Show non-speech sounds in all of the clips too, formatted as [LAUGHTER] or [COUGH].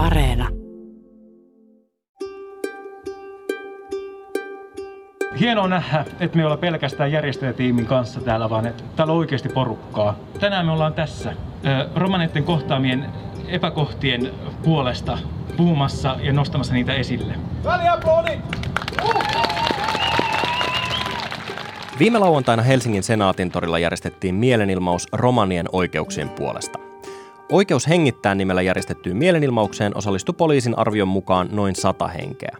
Areena. Hienoa nähdä, että me ei olla pelkästään järjestäjätiimin kanssa täällä, vaan että täällä on oikeasti porukkaa. Tänään me ollaan tässä romaneiden kohtaamien epäkohtien puolesta puhumassa ja nostamassa niitä esille. Viime lauantaina Helsingin senaatin torilla järjestettiin mielenilmaus romanien oikeuksien puolesta. Oikeus hengittää nimellä järjestettyyn mielenilmaukseen osallistui poliisin arvion mukaan noin sata henkeä.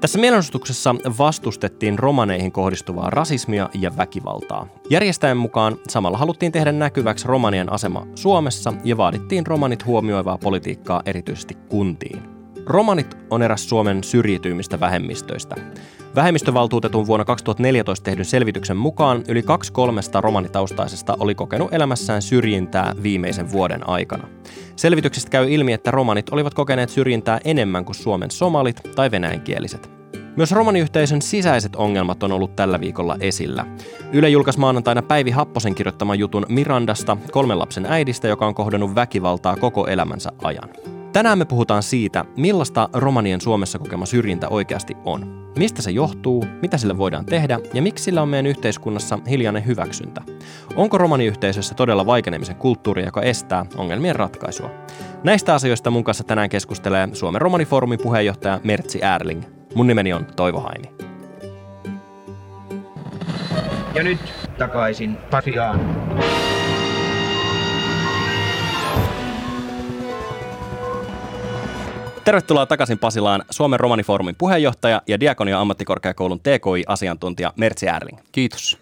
Tässä mielenosoituksessa vastustettiin romaneihin kohdistuvaa rasismia ja väkivaltaa. Järjestäjän mukaan samalla haluttiin tehdä näkyväksi romanien asema Suomessa ja vaadittiin romanit huomioivaa politiikkaa erityisesti kuntiin. Romanit on eräs Suomen syrjitymistä vähemmistöistä. Vähemmistövaltuutetun vuonna 2014 tehdyn selvityksen mukaan yli kaksi kolmesta romanitaustaisesta oli kokenut elämässään syrjintää viimeisen vuoden aikana. Selvityksestä käy ilmi, että romanit olivat kokeneet syrjintää enemmän kuin Suomen somalit tai venäjänkieliset. Myös romaniyhteisön sisäiset ongelmat on ollut tällä viikolla esillä. Yle julkaisi maanantaina Päivi Happosen kirjoittaman jutun Mirandasta, kolmen lapsen äidistä, joka on kohdannut väkivaltaa koko elämänsä ajan. Tänään me puhutaan siitä, millaista romanien Suomessa kokema syrjintä oikeasti on. Mistä se johtuu, mitä sille voidaan tehdä ja miksi sillä on meidän yhteiskunnassa hiljainen hyväksyntä. Onko romaniyhteisössä todella vaikenemisen kulttuuri, joka estää ongelmien ratkaisua? Näistä asioista mun kanssa tänään keskustelee Suomen romanifoorumin puheenjohtaja Mertsi Erling. Mun nimeni on Toivo Haimi. Ja nyt takaisin Pasiaan. Tervetuloa takaisin Pasilaan Suomen romanifoorumin puheenjohtaja ja Diakonia ammattikorkeakoulun TKI-asiantuntija Mertsi Erling. Kiitos.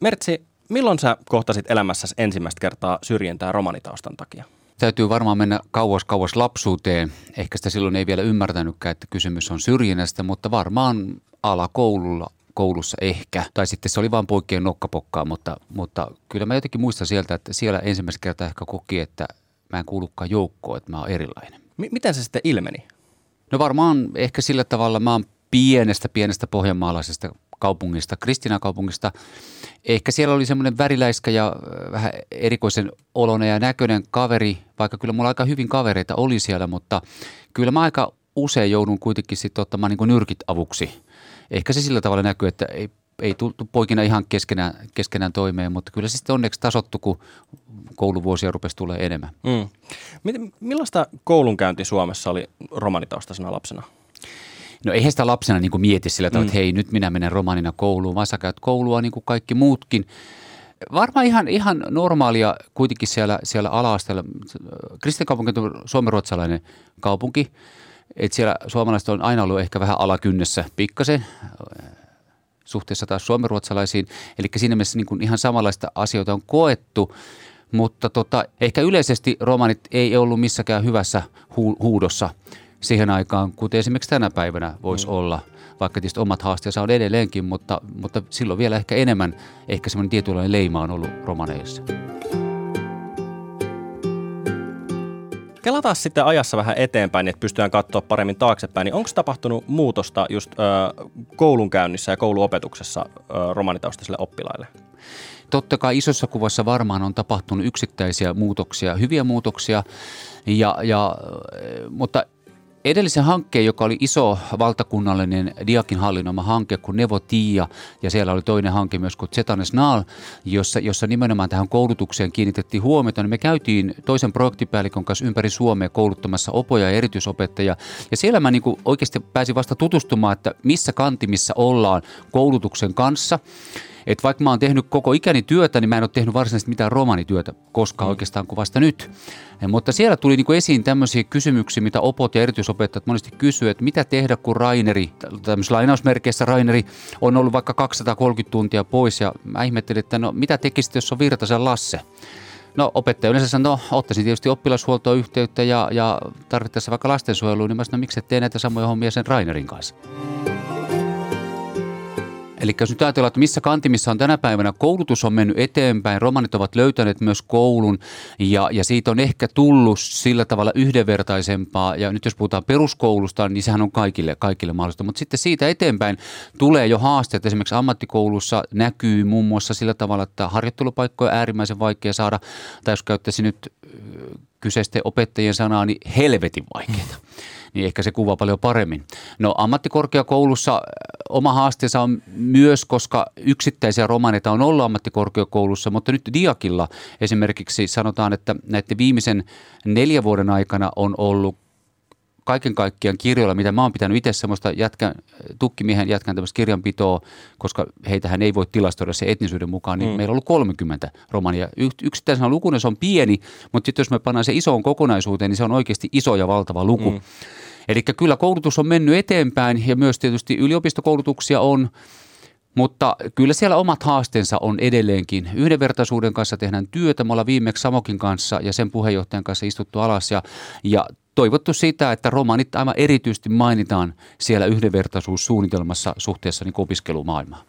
Mertsi, milloin sä kohtasit elämässäsi ensimmäistä kertaa syrjintää romanitaustan takia? Täytyy varmaan mennä kauas kauas lapsuuteen. Ehkä sitä silloin ei vielä ymmärtänytkään, että kysymys on syrjinnästä, mutta varmaan alakoululla koulussa ehkä. Tai sitten se oli vain poikien nokkapokkaa, mutta, mutta kyllä mä jotenkin muistan sieltä, että siellä ensimmäistä kertaa ehkä koki, että mä en kuulukaan joukkoon, että mä oon erilainen. M- miten se sitten ilmeni? No varmaan ehkä sillä tavalla mä oon pienestä, pienestä pohjanmaalaisesta kaupungista, Kristinakaupungista. Ehkä siellä oli semmoinen väriläiskä ja vähän erikoisen olone ja näköinen kaveri, vaikka kyllä mulla aika hyvin kavereita oli siellä, mutta kyllä mä aika usein joudun kuitenkin sitten ottamaan niin nyrkit avuksi. Ehkä se sillä tavalla näkyy, että ei, ei tultu poikina ihan keskenään, keskenään toimeen, mutta kyllä se sitten onneksi tasottu, kun kouluvuosia rupesi tulee enemmän. Mm. Millaista koulunkäynti Suomessa oli romanitaustaisena lapsena? No eihän sitä lapsena niin kuin mieti sillä tavalla, mm. että hei nyt minä menen romanina kouluun, vaan sä käyt koulua niin kuin kaikki muutkin. Varmaan ihan, ihan normaalia kuitenkin siellä, siellä ala-asteella. Kristikaupunki on suomenruotsalainen kaupunki. Että siellä suomalaiset on aina ollut ehkä vähän alakynnessä pikkasen suhteessa taas suomenruotsalaisiin. Eli siinä mielessä niin kuin ihan samanlaista asioita on koettu, mutta tota, ehkä yleisesti romanit ei ollut missäkään hyvässä hu- huudossa siihen aikaan, kuten esimerkiksi tänä päivänä voisi mm. olla. Vaikka tietysti omat haasteensa on edelleenkin, mutta, mutta silloin vielä ehkä enemmän ehkä semmoinen tietynlainen leima on ollut romaneissa. Kelataan sitten ajassa vähän eteenpäin, että pystytään katsoa paremmin taaksepäin. Niin onko tapahtunut muutosta just ö, koulunkäynnissä ja kouluopetuksessa ö, romanitaustaisille oppilaille? Totta kai isossa kuvassa varmaan on tapahtunut yksittäisiä muutoksia, hyviä muutoksia, ja, ja, mutta edellisen hankkeen, joka oli iso valtakunnallinen Diakin hallinnoima hanke kuin Nevotia, ja siellä oli toinen hanke myös kuin Zetanes Naal, jossa, jossa nimenomaan tähän koulutukseen kiinnitettiin huomiota, niin me käytiin toisen projektipäällikön kanssa ympäri Suomea kouluttamassa opoja ja erityisopettajia, ja siellä mä niin kuin oikeasti pääsin vasta tutustumaan, että missä kantimissa ollaan koulutuksen kanssa, että vaikka mä oon tehnyt koko ikäni työtä, niin mä en ole tehnyt varsinaisesti mitään romanityötä koskaan mm. oikeastaan kuin vasta nyt. Ja, mutta siellä tuli niinku esiin tämmöisiä kysymyksiä, mitä opot ja erityisopettajat monesti kysyvät, että mitä tehdä, kun Raineri, tämmöisessä lainausmerkeissä Raineri on ollut vaikka 230 tuntia pois. Ja mä ihmettelin, että no mitä tekisit, jos on Virtasen Lasse? No opettaja yleensä sanoo, no ottaisin tietysti oppilashuoltoa yhteyttä ja, ja tarvittaessa vaikka lastensuojeluun, niin mä sanoin, no miksi et tee näitä samoja hommia sen Rainerin kanssa. Eli jos nyt ajatellaan, että missä kantimissa on tänä päivänä, koulutus on mennyt eteenpäin, romanit ovat löytäneet myös koulun ja, ja siitä on ehkä tullut sillä tavalla yhdenvertaisempaa. Ja nyt jos puhutaan peruskoulusta, niin sehän on kaikille, kaikille mahdollista. Mutta sitten siitä eteenpäin tulee jo haasteet. Esimerkiksi ammattikoulussa näkyy muun muassa sillä tavalla, että harjoittelupaikkoja on äärimmäisen vaikea saada. Tai jos käyttäisi nyt kyseisten opettajien sanaa, niin helvetin vaikeita. Niin ehkä se kuvaa paljon paremmin. No ammattikorkeakoulussa äh, oma haasteensa on myös, koska yksittäisiä romaneita on ollut ammattikorkeakoulussa, mutta nyt Diakilla esimerkiksi sanotaan, että näiden viimeisen neljän vuoden aikana on ollut kaiken kaikkiaan kirjoilla, mitä mä oon pitänyt itse semmoista jätkän, tukkimiehen jätkän tämmöistä kirjanpitoa, koska heitähän ei voi tilastoida se etnisyyden mukaan, niin mm. meillä on ollut 30 romania. Yksittäisenä lukuna se on pieni, mutta sitten jos me pannaan se isoon kokonaisuuteen, niin se on oikeasti iso ja valtava luku. Mm. Eli kyllä koulutus on mennyt eteenpäin ja myös tietysti yliopistokoulutuksia on, mutta kyllä siellä omat haasteensa on edelleenkin. Yhdenvertaisuuden kanssa tehdään työtä. Me ollaan viimeksi Samokin kanssa ja sen puheenjohtajan kanssa istuttu alas ja, ja toivottu sitä, että romanit aivan erityisesti mainitaan siellä yhdenvertaisuussuunnitelmassa suhteessa niin opiskelumaailmaan.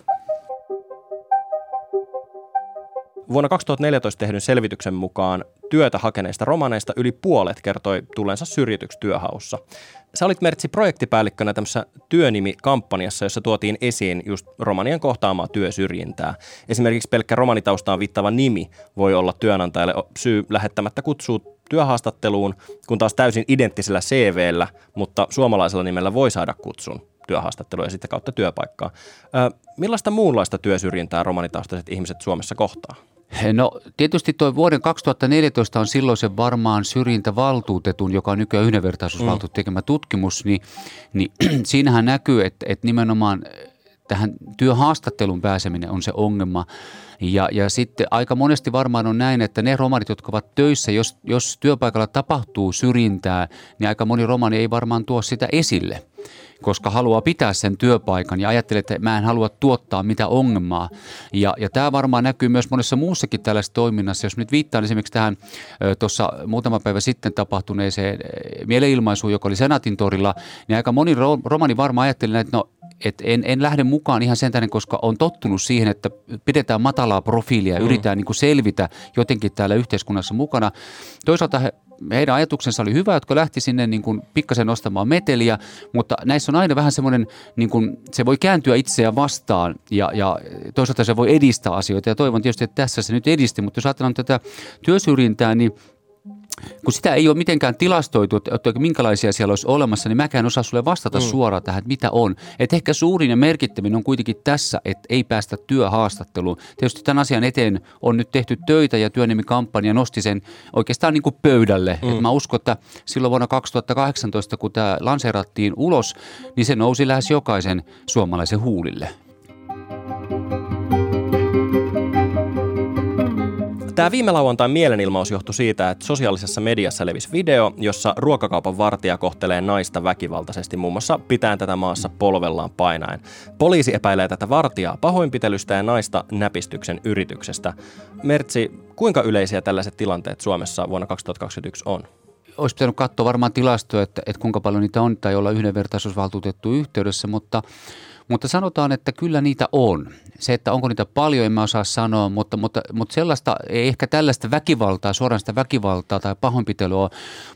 Vuonna 2014 tehdyn selvityksen mukaan työtä hakeneista romaneista yli puolet kertoi tulensa syrjityksi työhaussa. Sä olit Mertsi projektipäällikkönä tämmöisessä työnimikampanjassa, jossa tuotiin esiin just romanien kohtaamaa työsyrjintää. Esimerkiksi pelkkä romanitaustaan viittava nimi voi olla työnantajalle syy lähettämättä kutsua työhaastatteluun, kun taas täysin identtisellä CVllä, mutta suomalaisella nimellä voi saada kutsun työhaastattelua ja sitten kautta työpaikkaa. Ö, millaista muunlaista työsyrjintää romanitaustaiset ihmiset Suomessa kohtaa? No tietysti tuo vuoden 2014 on silloisen varmaan syrjintävaltuutetun, joka on nykyään yhdenvertaisuusvaltuutetun tekemä tutkimus, niin, niin [CLEARS THROAT] siinähän näkyy, että, että nimenomaan tähän työhaastattelun pääseminen on se ongelma. Ja, ja sitten aika monesti varmaan on näin, että ne romanit, jotka ovat töissä, jos, jos työpaikalla tapahtuu syrjintää, niin aika moni romani ei varmaan tuo sitä esille koska haluaa pitää sen työpaikan ja ajattelee, että mä en halua tuottaa mitä ongelmaa. Ja, ja tämä varmaan näkyy myös monessa muussakin tällaisessa toiminnassa. Jos nyt viittaan esimerkiksi tähän tuossa muutama päivä sitten tapahtuneeseen mieleilmaisuun, joka oli Senaatin torilla, niin aika moni romani varmaan ajatteli, että no et en, en lähde mukaan ihan sen tähden, koska on tottunut siihen, että pidetään matalaa profiilia ja mm. yritetään niin kuin selvitä jotenkin täällä yhteiskunnassa mukana. Toisaalta he, heidän ajatuksensa oli hyvä, jotka lähti sinne niin kuin pikkasen nostamaan meteliä, mutta näissä on aina vähän semmoinen, niin kuin, se voi kääntyä itseään vastaan ja, ja toisaalta se voi edistää asioita ja toivon tietysti, että tässä se nyt edisti, mutta jos ajatellaan tätä työsyrjintää, niin kun sitä ei ole mitenkään tilastoitu, että minkälaisia siellä olisi olemassa, niin mäkään osaa sulle vastata mm. suoraan tähän, että mitä on. Että ehkä suurin ja merkittävin on kuitenkin tässä, että ei päästä työhaastatteluun. Tietysti tämän asian eteen on nyt tehty töitä ja työnimikampanja nosti sen oikeastaan niin kuin pöydälle. Mm. Että mä uskon, että silloin vuonna 2018, kun tämä lanseerattiin ulos, niin se nousi lähes jokaisen suomalaisen huulille. Tämä viime lauantain mielenilmaus johtui siitä, että sosiaalisessa mediassa levisi video, jossa ruokakaupan vartija kohtelee naista väkivaltaisesti muun muassa pitäen tätä maassa polvellaan painaen. Poliisi epäilee tätä vartijaa pahoinpitelystä ja naista näpistyksen yrityksestä. Mertsi, kuinka yleisiä tällaiset tilanteet Suomessa vuonna 2021 on? Olisi pitänyt katsoa varmaan tilastoja, että, että kuinka paljon niitä on tai olla yhdenvertaisuusvaltuutettu yhteydessä, mutta mutta sanotaan, että kyllä niitä on. Se, että onko niitä paljon, en mä osaa sanoa, mutta, mutta, mutta sellaista, ei ehkä tällaista väkivaltaa, suoraan sitä väkivaltaa tai pahoinpitelyä,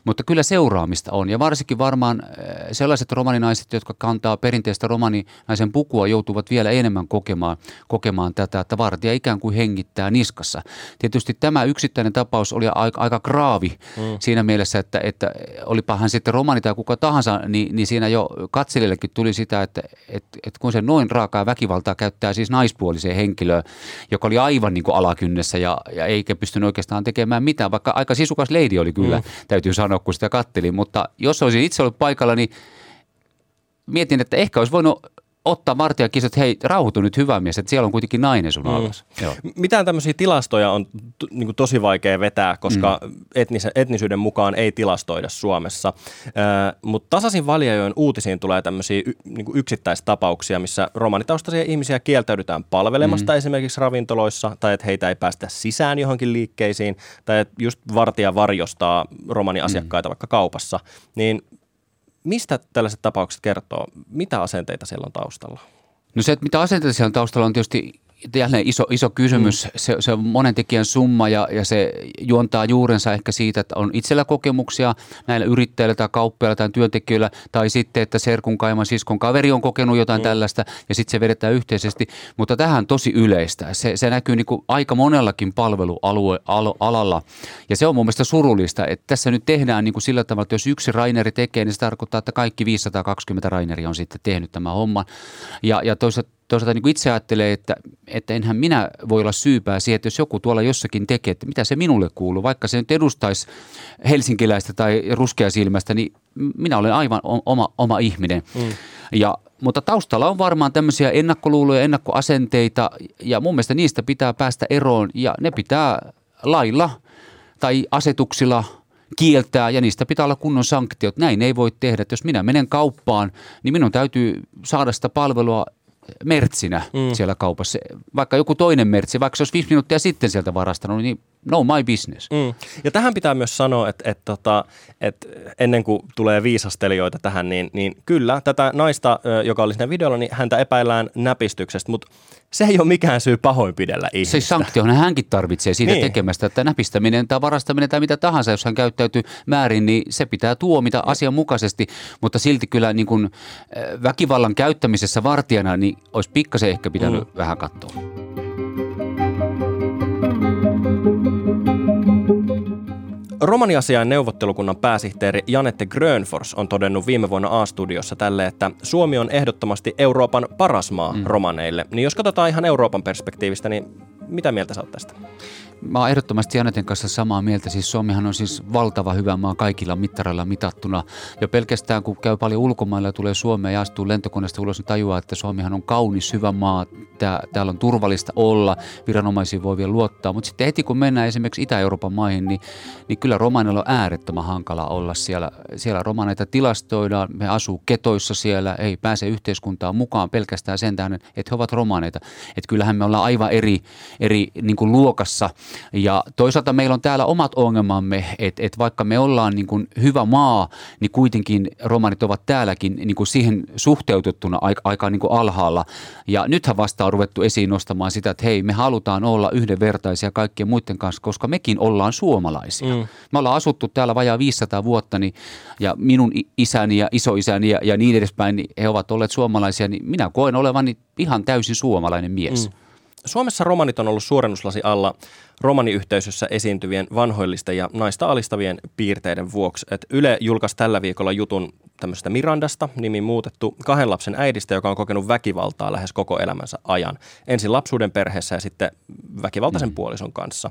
mutta kyllä seuraamista on. Ja varsinkin varmaan eh, sellaiset romaninaiset, jotka kantaa perinteistä romaninaisen pukua, joutuvat vielä enemmän kokemaan, kokemaan tätä, että vartija ikään kuin hengittää niskassa. Tietysti tämä yksittäinen tapaus oli aika, aika graavi mm. siinä mielessä, että, että olipa hän sitten romani tai kuka tahansa, niin, niin siinä jo katselijallekin tuli sitä, että, että, että kun se noin raakaa väkivaltaa käyttää siis naispuoliseen henkilöön, joka oli aivan niin kuin alakynnessä ja, ja eikä pystynyt oikeastaan tekemään mitään, vaikka aika sisukas leidi oli kyllä, mm. täytyy sanoa, kun sitä kattelin. Mutta jos olisin itse ollut paikalla, niin mietin, että ehkä olisi voinut ottaa vartija kiinni, että hei, rauhoitu nyt hyvä mies, että siellä on kuitenkin nainen sun mm. Mitään tämmöisiä tilastoja on t- niin kuin tosi vaikea vetää, koska mm. etnis- etnisyyden mukaan ei tilastoida Suomessa. Mutta tasaisin valjajojen uutisiin tulee tämmöisiä y- niin yksittäistapauksia, missä romanitaustaisia ihmisiä kieltäydytään palvelemasta mm. esimerkiksi ravintoloissa, tai että heitä ei päästä sisään johonkin liikkeisiin, tai että just vartija varjostaa romaniasiakkaita mm. vaikka kaupassa. Niin Mistä tällaiset tapaukset kertoo? Mitä asenteita siellä on taustalla? No se, että mitä asenteita siellä on taustalla on tietysti jälleen iso, iso kysymys. Mm. Se, se on monen tekijän summa ja, ja se juontaa juurensa ehkä siitä, että on itsellä kokemuksia näillä yrittäjillä tai kauppiailla tai työntekijöillä, tai sitten, että serkun kaima siskon kaveri on kokenut jotain mm. tällaista ja sitten se vedetään yhteisesti. Mutta tähän on tosi yleistä. Se, se näkyy niin kuin aika monellakin palvelualalla ja se on mun mielestä surullista, että tässä nyt tehdään niin kuin sillä tavalla, että jos yksi Raineri tekee, niin se tarkoittaa, että kaikki 520 Raineria on sitten tehnyt tämä homma. Ja, ja toisaalta toisaalta niin kuin itse ajattelee, että, että enhän minä voi olla syypää siihen, että jos joku tuolla jossakin tekee, että mitä se minulle kuuluu, vaikka se nyt edustaisi helsinkiläistä tai ruskeasilmästä, niin minä olen aivan oma, oma ihminen. Mm. Ja, mutta taustalla on varmaan tämmöisiä ennakkoluuloja, ennakkoasenteita ja mun mielestä niistä pitää päästä eroon ja ne pitää lailla tai asetuksilla kieltää ja niistä pitää olla kunnon sanktiot. Näin ei voi tehdä. Että jos minä menen kauppaan, niin minun täytyy saada sitä palvelua mertsinä mm. siellä kaupassa. Vaikka joku toinen mertsi, vaikka se olisi viisi minuuttia sitten sieltä varastanut, niin no my business. Mm. Ja tähän pitää myös sanoa, että, että, että, että ennen kuin tulee viisastelijoita tähän, niin, niin kyllä tätä naista, joka oli siinä videolla, niin häntä epäillään näpistyksestä, mutta se ei ole mikään syy pahoinpidellä ihmistä. Se sanktiohan hänkin tarvitsee siitä niin. tekemästä, että näpistäminen tai varastaminen tai mitä tahansa, jos hän käyttäytyy määrin, niin se pitää tuomita asianmukaisesti, mutta silti kyllä niin kuin väkivallan käyttämisessä vartijana, niin olisi pikkasen ehkä pitänyt mm. vähän katsoa. Romaniasiain neuvottelukunnan pääsihteeri Janette Grönfors on todennut viime vuonna A-studiossa tälle, että Suomi on ehdottomasti Euroopan paras maa mm. romaneille. Niin jos katsotaan ihan Euroopan perspektiivistä, niin mitä mieltä sä oot tästä? Mä oon ehdottomasti Janeten kanssa samaa mieltä. Siis Suomihan on siis valtava hyvä maa kaikilla mittareilla mitattuna. Jo pelkästään kun käy paljon ulkomailla ja tulee Suomeen ja astuu lentokoneesta ulos, niin tajuaa, että Suomihan on kaunis, hyvä maa. Tää, täällä on turvallista olla, viranomaisiin voi vielä luottaa. Mutta sitten heti kun mennään esimerkiksi Itä-Euroopan maihin, niin, niin kyllä romaneilla on äärettömän hankala olla siellä. Siellä romaneita tilastoidaan, me asuu ketoissa siellä, ei pääse yhteiskuntaan mukaan pelkästään sen tähden, että he ovat romaneita. Että kyllähän me ollaan aivan eri, eri niin kuin luokassa – ja toisaalta meillä on täällä omat ongelmamme, että, että vaikka me ollaan niin kuin hyvä maa, niin kuitenkin romanit ovat täälläkin niin kuin siihen suhteutettuna aika, aika niin kuin alhaalla. Ja nythän vasta on ruvettu esiin nostamaan sitä, että hei, me halutaan olla yhdenvertaisia kaikkien muiden kanssa, koska mekin ollaan suomalaisia. Mm. Me ollaan asuttu täällä vajaa 500 vuotta, niin, ja minun isäni ja isoisäni ja, ja niin edespäin, niin he ovat olleet suomalaisia, niin minä koen olevani ihan täysin suomalainen mies. Mm. Suomessa romanit on ollut suurennuslasi alla romaniyhteisössä esiintyvien vanhoillisten ja naista alistavien piirteiden vuoksi. Et Yle julkaisi tällä viikolla jutun tämmöisestä Mirandasta, nimi muutettu kahden lapsen äidistä, joka on kokenut väkivaltaa lähes koko elämänsä ajan. Ensin lapsuuden perheessä ja sitten väkivaltaisen mm. puolison kanssa.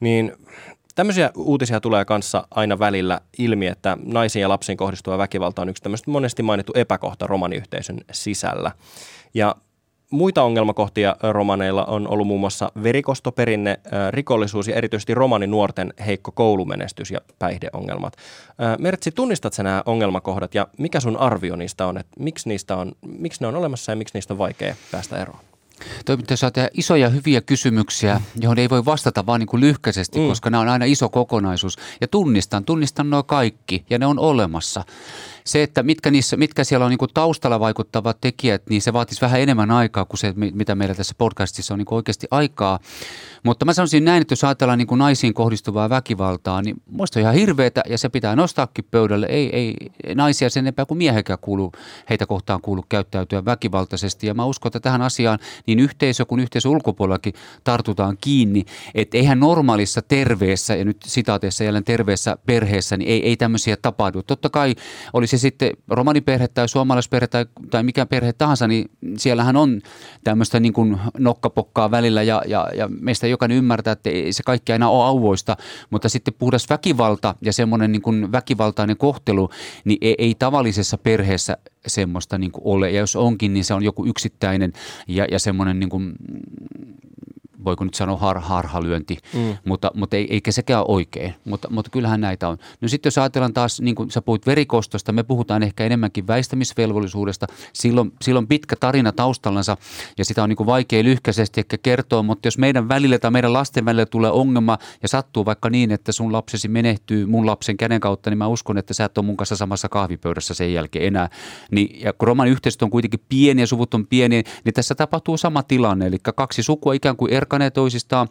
Niin Tämmöisiä uutisia tulee kanssa aina välillä ilmi, että naisiin ja lapsiin kohdistuva väkivalta on yksi tämmöistä monesti mainittu epäkohta romaniyhteisön sisällä. Ja Muita ongelmakohtia romaneilla on ollut muun muassa verikostoperinne, rikollisuus ja erityisesti romaninuorten heikko koulumenestys ja päihdeongelmat. Mertsi, tunnistat nämä ongelmakohdat ja mikä sun arvio niistä on, että miksi, niistä on, miksi ne on olemassa ja miksi niistä on vaikea päästä eroon? Toimittaja saa tehdä isoja hyviä kysymyksiä, johon ei voi vastata vaan niin kuin lyhkäisesti, mm. koska nämä on aina iso kokonaisuus. Ja tunnistan, tunnistan nuo kaikki ja ne on olemassa se, että mitkä, niissä, mitkä siellä on niin taustalla vaikuttavat tekijät, niin se vaatisi vähän enemmän aikaa kuin se, mitä meillä tässä podcastissa on niin oikeasti aikaa. Mutta mä sanoisin näin, että jos ajatellaan niin naisiin kohdistuvaa väkivaltaa, niin muista ihan hirveätä ja se pitää nostaakin pöydälle. Ei, ei naisia sen enempää kuin miehekään kuulu, heitä kohtaan kuulu käyttäytyä väkivaltaisesti. Ja mä uskon, että tähän asiaan niin yhteisö kuin yhteisö ulkopuolellakin tartutaan kiinni. Että eihän normaalissa terveessä, ja nyt sitaateessa jälleen terveessä perheessä, niin ei, ei tämmöisiä tapahdu. Totta kai olisi se sitten romaniperhe tai suomalaisperhe tai, tai mikä perhe tahansa, niin siellähän on tämmöistä niin kuin nokkapokkaa välillä ja, ja, ja meistä jokainen ymmärtää, että ei se kaikki aina ole auvoista, mutta sitten puhdas väkivalta ja semmoinen niin kuin väkivaltainen kohtelu, niin ei, ei tavallisessa perheessä semmoista niin kuin ole. Ja jos onkin, niin se on joku yksittäinen ja, ja semmoinen niin kuin voiko nyt sanoa har, harhalyönti, mm. mutta, mutta ei, eikä sekään ole oikein, mutta, mutta kyllähän näitä on. No sitten jos ajatellaan taas, niin kuin sä puhuit verikostosta, me puhutaan ehkä enemmänkin väistämisvelvollisuudesta, silloin, silloin pitkä tarina taustallansa ja sitä on niin kuin vaikea lyhkäisesti ehkä kertoa, mutta jos meidän välillä tai meidän lasten välillä tulee ongelma ja sattuu vaikka niin, että sun lapsesi menehtyy mun lapsen käden kautta, niin mä uskon, että sä et ole mun kanssa samassa kahvipöydässä sen jälkeen enää. Niin, ja kun roman yhteisö on kuitenkin pieni ja suvut on pieni, niin tässä tapahtuu sama tilanne, eli kaksi sukua ikään kuin erkanee toisistaan,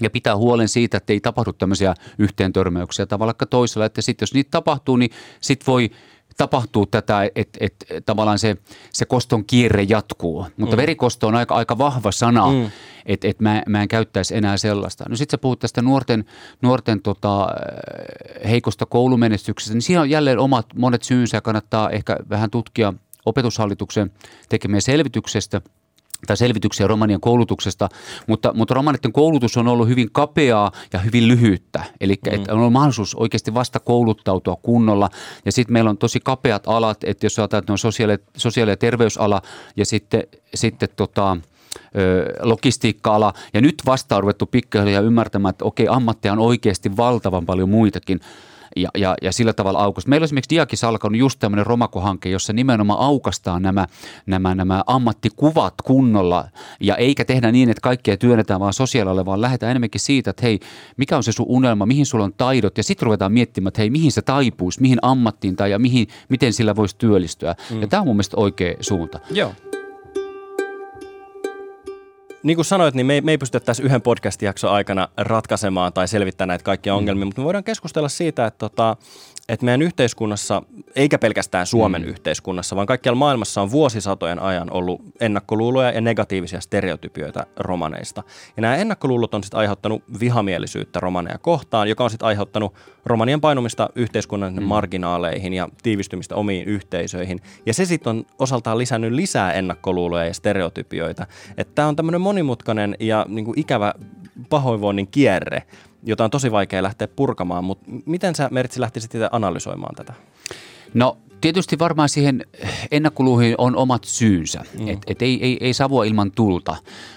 ja pitää huolen siitä, että ei tapahdu tämmöisiä yhteentörmäyksiä tavalla toisella. Että sitten jos niitä tapahtuu, niin sitten voi tapahtuu tätä, että et, tavallaan se, se koston kierre jatkuu. Mutta mm. verikosto on aika, aika vahva sana, mm. että et mä, mä en käyttäisi enää sellaista. No sitten sä puhut tästä nuorten, nuorten tota, heikosta koulumenestyksestä, niin siinä on jälleen omat monet syynsä ja kannattaa ehkä vähän tutkia opetushallituksen tekemien selvityksestä – tai selvityksiä romanien koulutuksesta, mutta, mutta romanitten koulutus on ollut hyvin kapeaa ja hyvin lyhyttä. Eli mm. että on ollut mahdollisuus oikeasti vasta kouluttautua kunnolla. Ja sitten meillä on tosi kapeat alat, että jos ajatellaan, että on sosiaali-, sosiaali- ja terveysala ja sitten, sitten tota, logistiikka-ala. Ja nyt vasta on ruvettu pikkuhiljaa ymmärtämään, että okei, ammatteja on oikeasti valtavan paljon muitakin ja, ja, ja sillä tavalla aukosta. Meillä on esimerkiksi Diakis alkanut just tämmöinen romakohanke, jossa nimenomaan aukastaan nämä, nämä, nämä ammattikuvat kunnolla ja eikä tehdä niin, että kaikkia työnnetään vaan sosiaalialle, vaan lähdetään enemmänkin siitä, että hei, mikä on se sun unelma, mihin sulla on taidot ja sitten ruvetaan miettimään, että hei, mihin se taipuisi, mihin ammattiin tai ja mihin, miten sillä voisi työllistyä. Mm. Ja tämä on mun mielestä oikea suunta. Joo. Niin kuin sanoit, niin me ei, me ei pystytä tässä yhden podcast-jakson aikana ratkaisemaan tai selvittämään näitä kaikkia ongelmia, mm. mutta me voidaan keskustella siitä, että tota, että meidän yhteiskunnassa, eikä pelkästään Suomen mm. yhteiskunnassa, vaan kaikkialla maailmassa on vuosisatojen ajan ollut ennakkoluuloja ja negatiivisia stereotypioita romaneista. Ja nämä ennakkoluulot on sitten aiheuttanut vihamielisyyttä romaneja kohtaan, joka on sitten aiheuttanut romanien painumista yhteiskunnan mm. marginaaleihin ja tiivistymistä omiin yhteisöihin. Ja se sitten on osaltaan lisännyt lisää ennakkoluuloja ja stereotypioita. Että tämä on tämmöinen monimutkainen ja niin kuin ikävä pahoinvoinnin kierre, jota on tosi vaikea lähteä purkamaan, mutta miten sä Mertsi lähtisit itse analysoimaan tätä? No tietysti varmaan siihen ennakkoluuhin on omat syynsä, mm. että et ei, ei, ei savua ilman tulta.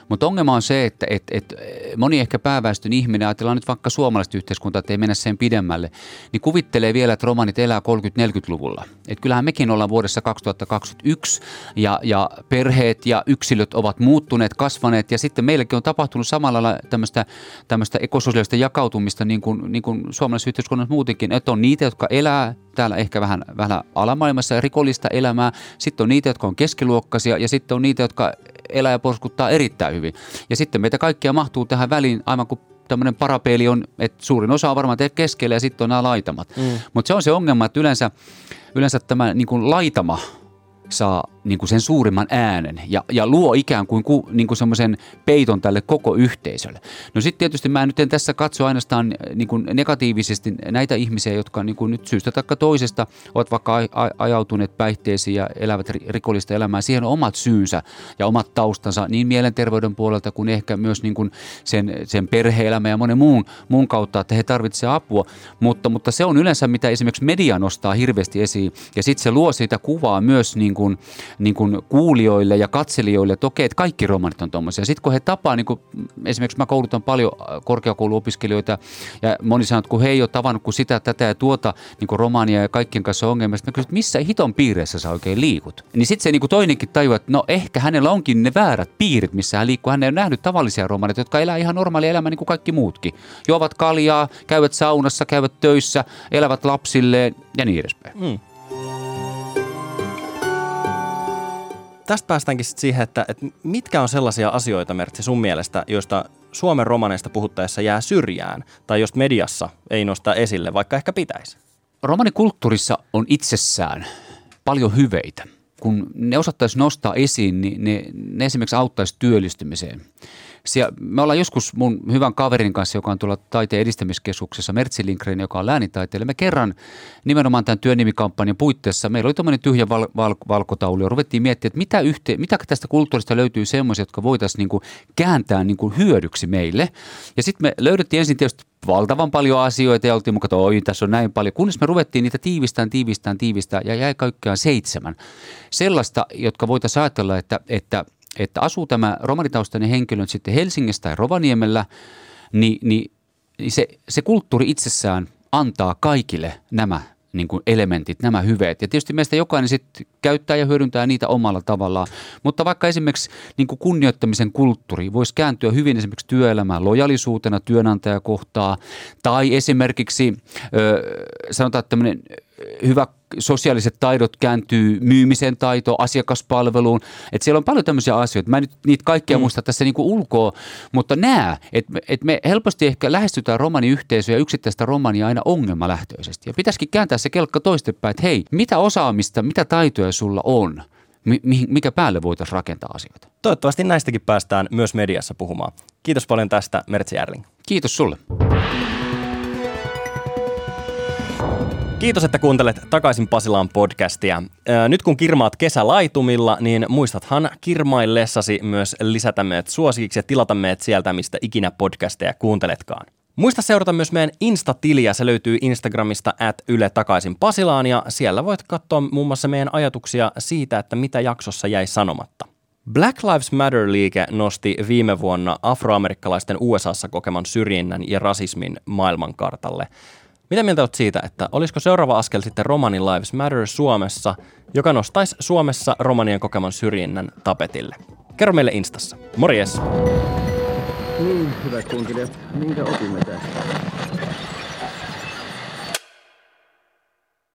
Mutta ongelma on se, että et, et moni ehkä pääväestön ihminen, ajatellaan nyt vaikka suomalaista yhteiskuntaa, että ei mennä sen pidemmälle, niin kuvittelee vielä, että romanit elää 30-40-luvulla. Et kyllähän mekin ollaan vuodessa 2021 ja, ja perheet ja yksilöt ovat muuttuneet, kasvaneet ja sitten meilläkin on tapahtunut samalla lailla tämmöistä, tämmöistä ekososiaalista jakautumista niin kuin, niin kuin suomalaisessa yhteiskunnassa muutenkin, että on niitä, jotka elää täällä ehkä vähän, vähän alamaailmassa rikollista elämää, sitten on niitä, jotka on keskiluokkaisia ja sitten on niitä, jotka elää ja porskuttaa erittäin hyvin. Ja sitten meitä kaikkia mahtuu tähän väliin aivan kuin tämmöinen parapeili on, että suurin osa on varmaan keskellä ja sitten on nämä laitamat. Mm. Mutta se on se ongelma, että yleensä, yleensä tämä niin kuin laitama saa niin kuin sen suurimman äänen ja, ja luo ikään kuin, ku, niin kuin semmoisen peiton tälle koko yhteisölle. No sitten tietysti mä nyt en tässä katso ainoastaan niin kuin negatiivisesti näitä ihmisiä, jotka niin kuin nyt syystä tai toisesta ovat vaikka ajautuneet päihteisiin ja elävät rikollista elämää. Siihen on omat syynsä ja omat taustansa niin mielenterveyden puolelta kuin ehkä myös niin kuin sen, sen perhe-elämä ja monen muun, muun kautta, että he tarvitsevat apua. Mutta, mutta se on yleensä, mitä esimerkiksi media nostaa hirveästi esiin ja sitten se luo siitä kuvaa myös niin kuin, niin kuin kuulijoille ja katselijoille, että okei, että kaikki romanit on tuommoisia. Sitten kun he tapaa, niin kuin esimerkiksi mä koulutan paljon äh, korkeakouluopiskelijoita ja moni sanoo, että kun he ei ole tavannut kuin sitä, tätä ja tuota niin kuin romania ja kaikkien kanssa ongelmia, sitten mä kysyn, että missä hiton piireissä sä oikein liikut? Niin sitten se niin kuin toinenkin tajuu, että no ehkä hänellä onkin ne väärät piirit, missä hän liikkuu. Hän ei ole nähnyt tavallisia romaneita, jotka elää ihan normaalia elämää niin kuin kaikki muutkin. Juovat kaljaa, käyvät saunassa, käyvät töissä, elävät lapsilleen ja niin edespäin. Mm. Tästä päästäänkin sit siihen, että, että mitkä on sellaisia asioita, Mertsi, sun mielestä, joista Suomen romaneista puhuttaessa jää syrjään, tai jos mediassa ei nosta esille, vaikka ehkä pitäisi? Romanikulttuurissa on itsessään paljon hyveitä. Kun ne osattaisi nostaa esiin, niin ne, ne esimerkiksi auttaisi työllistymiseen – me ollaan joskus mun hyvän kaverin kanssa, joka on tuolla taiteen edistämiskeskuksessa, Mertsi Lindgren, joka on läänitaiteilija. Me kerran nimenomaan tämän työnimikampanjan puitteissa, meillä oli tämmöinen tyhjä val- val- valkotaulu ja ruvettiin miettimään, että mitä, yhte, mitä tästä kulttuurista löytyy semmoisia, jotka voitaisiin niin kuin kääntää niin kuin hyödyksi meille. Ja sitten me löydettiin ensin tietysti valtavan paljon asioita ja oltiin mukaan, että oi, tässä on näin paljon. Kunnes me ruvettiin niitä tiivistään, tiivistään, tiivistään ja jäi kaikkiaan seitsemän. Sellaista, jotka voitaisiin ajatella, että, että – että asuu tämä romanitaustainen henkilö sitten Helsingissä tai Rovaniemellä, niin, niin, niin se, se kulttuuri itsessään antaa kaikille nämä niin kuin elementit, nämä hyveet. Ja tietysti meistä jokainen sitten käyttää ja hyödyntää niitä omalla tavallaan. Mutta vaikka esimerkiksi niin kuin kunnioittamisen kulttuuri voisi kääntyä hyvin esimerkiksi työelämään lojalisuutena työnantajakohtaa tai esimerkiksi ö, sanotaan tämmöinen hyvä sosiaaliset taidot kääntyy myymisen taito, asiakaspalveluun. Että siellä on paljon tämmöisiä asioita. Mä en nyt niitä kaikkia mm. muista tässä niinku ulkoa, mutta nää, että et me helposti ehkä lähestytään romaniyhteisöä ja yksittäistä romania aina ongelmalähtöisesti. Ja pitäisikin kääntää se kelkka toistepäin, että hei, mitä osaamista, mitä taitoja sulla on? mikä päälle voitaisiin rakentaa asioita. Toivottavasti näistäkin päästään myös mediassa puhumaan. Kiitos paljon tästä, Mertsi Järling. Kiitos sulle. Kiitos, että kuuntelet takaisin Pasilaan podcastia. Nyt kun kirmaat kesälaitumilla, niin muistathan kirmaillessasi myös lisätä meidät suosikiksi ja tilata meidät sieltä, mistä ikinä podcasteja kuunteletkaan. Muista seurata myös meidän Insta-tiliä, se löytyy Instagramista at Yle takaisin Pasilaan ja siellä voit katsoa muun muassa meidän ajatuksia siitä, että mitä jaksossa jäi sanomatta. Black Lives Matter-liike nosti viime vuonna afroamerikkalaisten USAssa kokeman syrjinnän ja rasismin maailmankartalle – mitä mieltä olet siitä, että olisiko seuraava askel sitten Romani Lives Matter Suomessa, joka nostaisi Suomessa romanien kokeman syrjinnän tapetille? Kerro meille Instassa. Morjes! Niin, hyvät kunkilijat, minkä opimme tästä?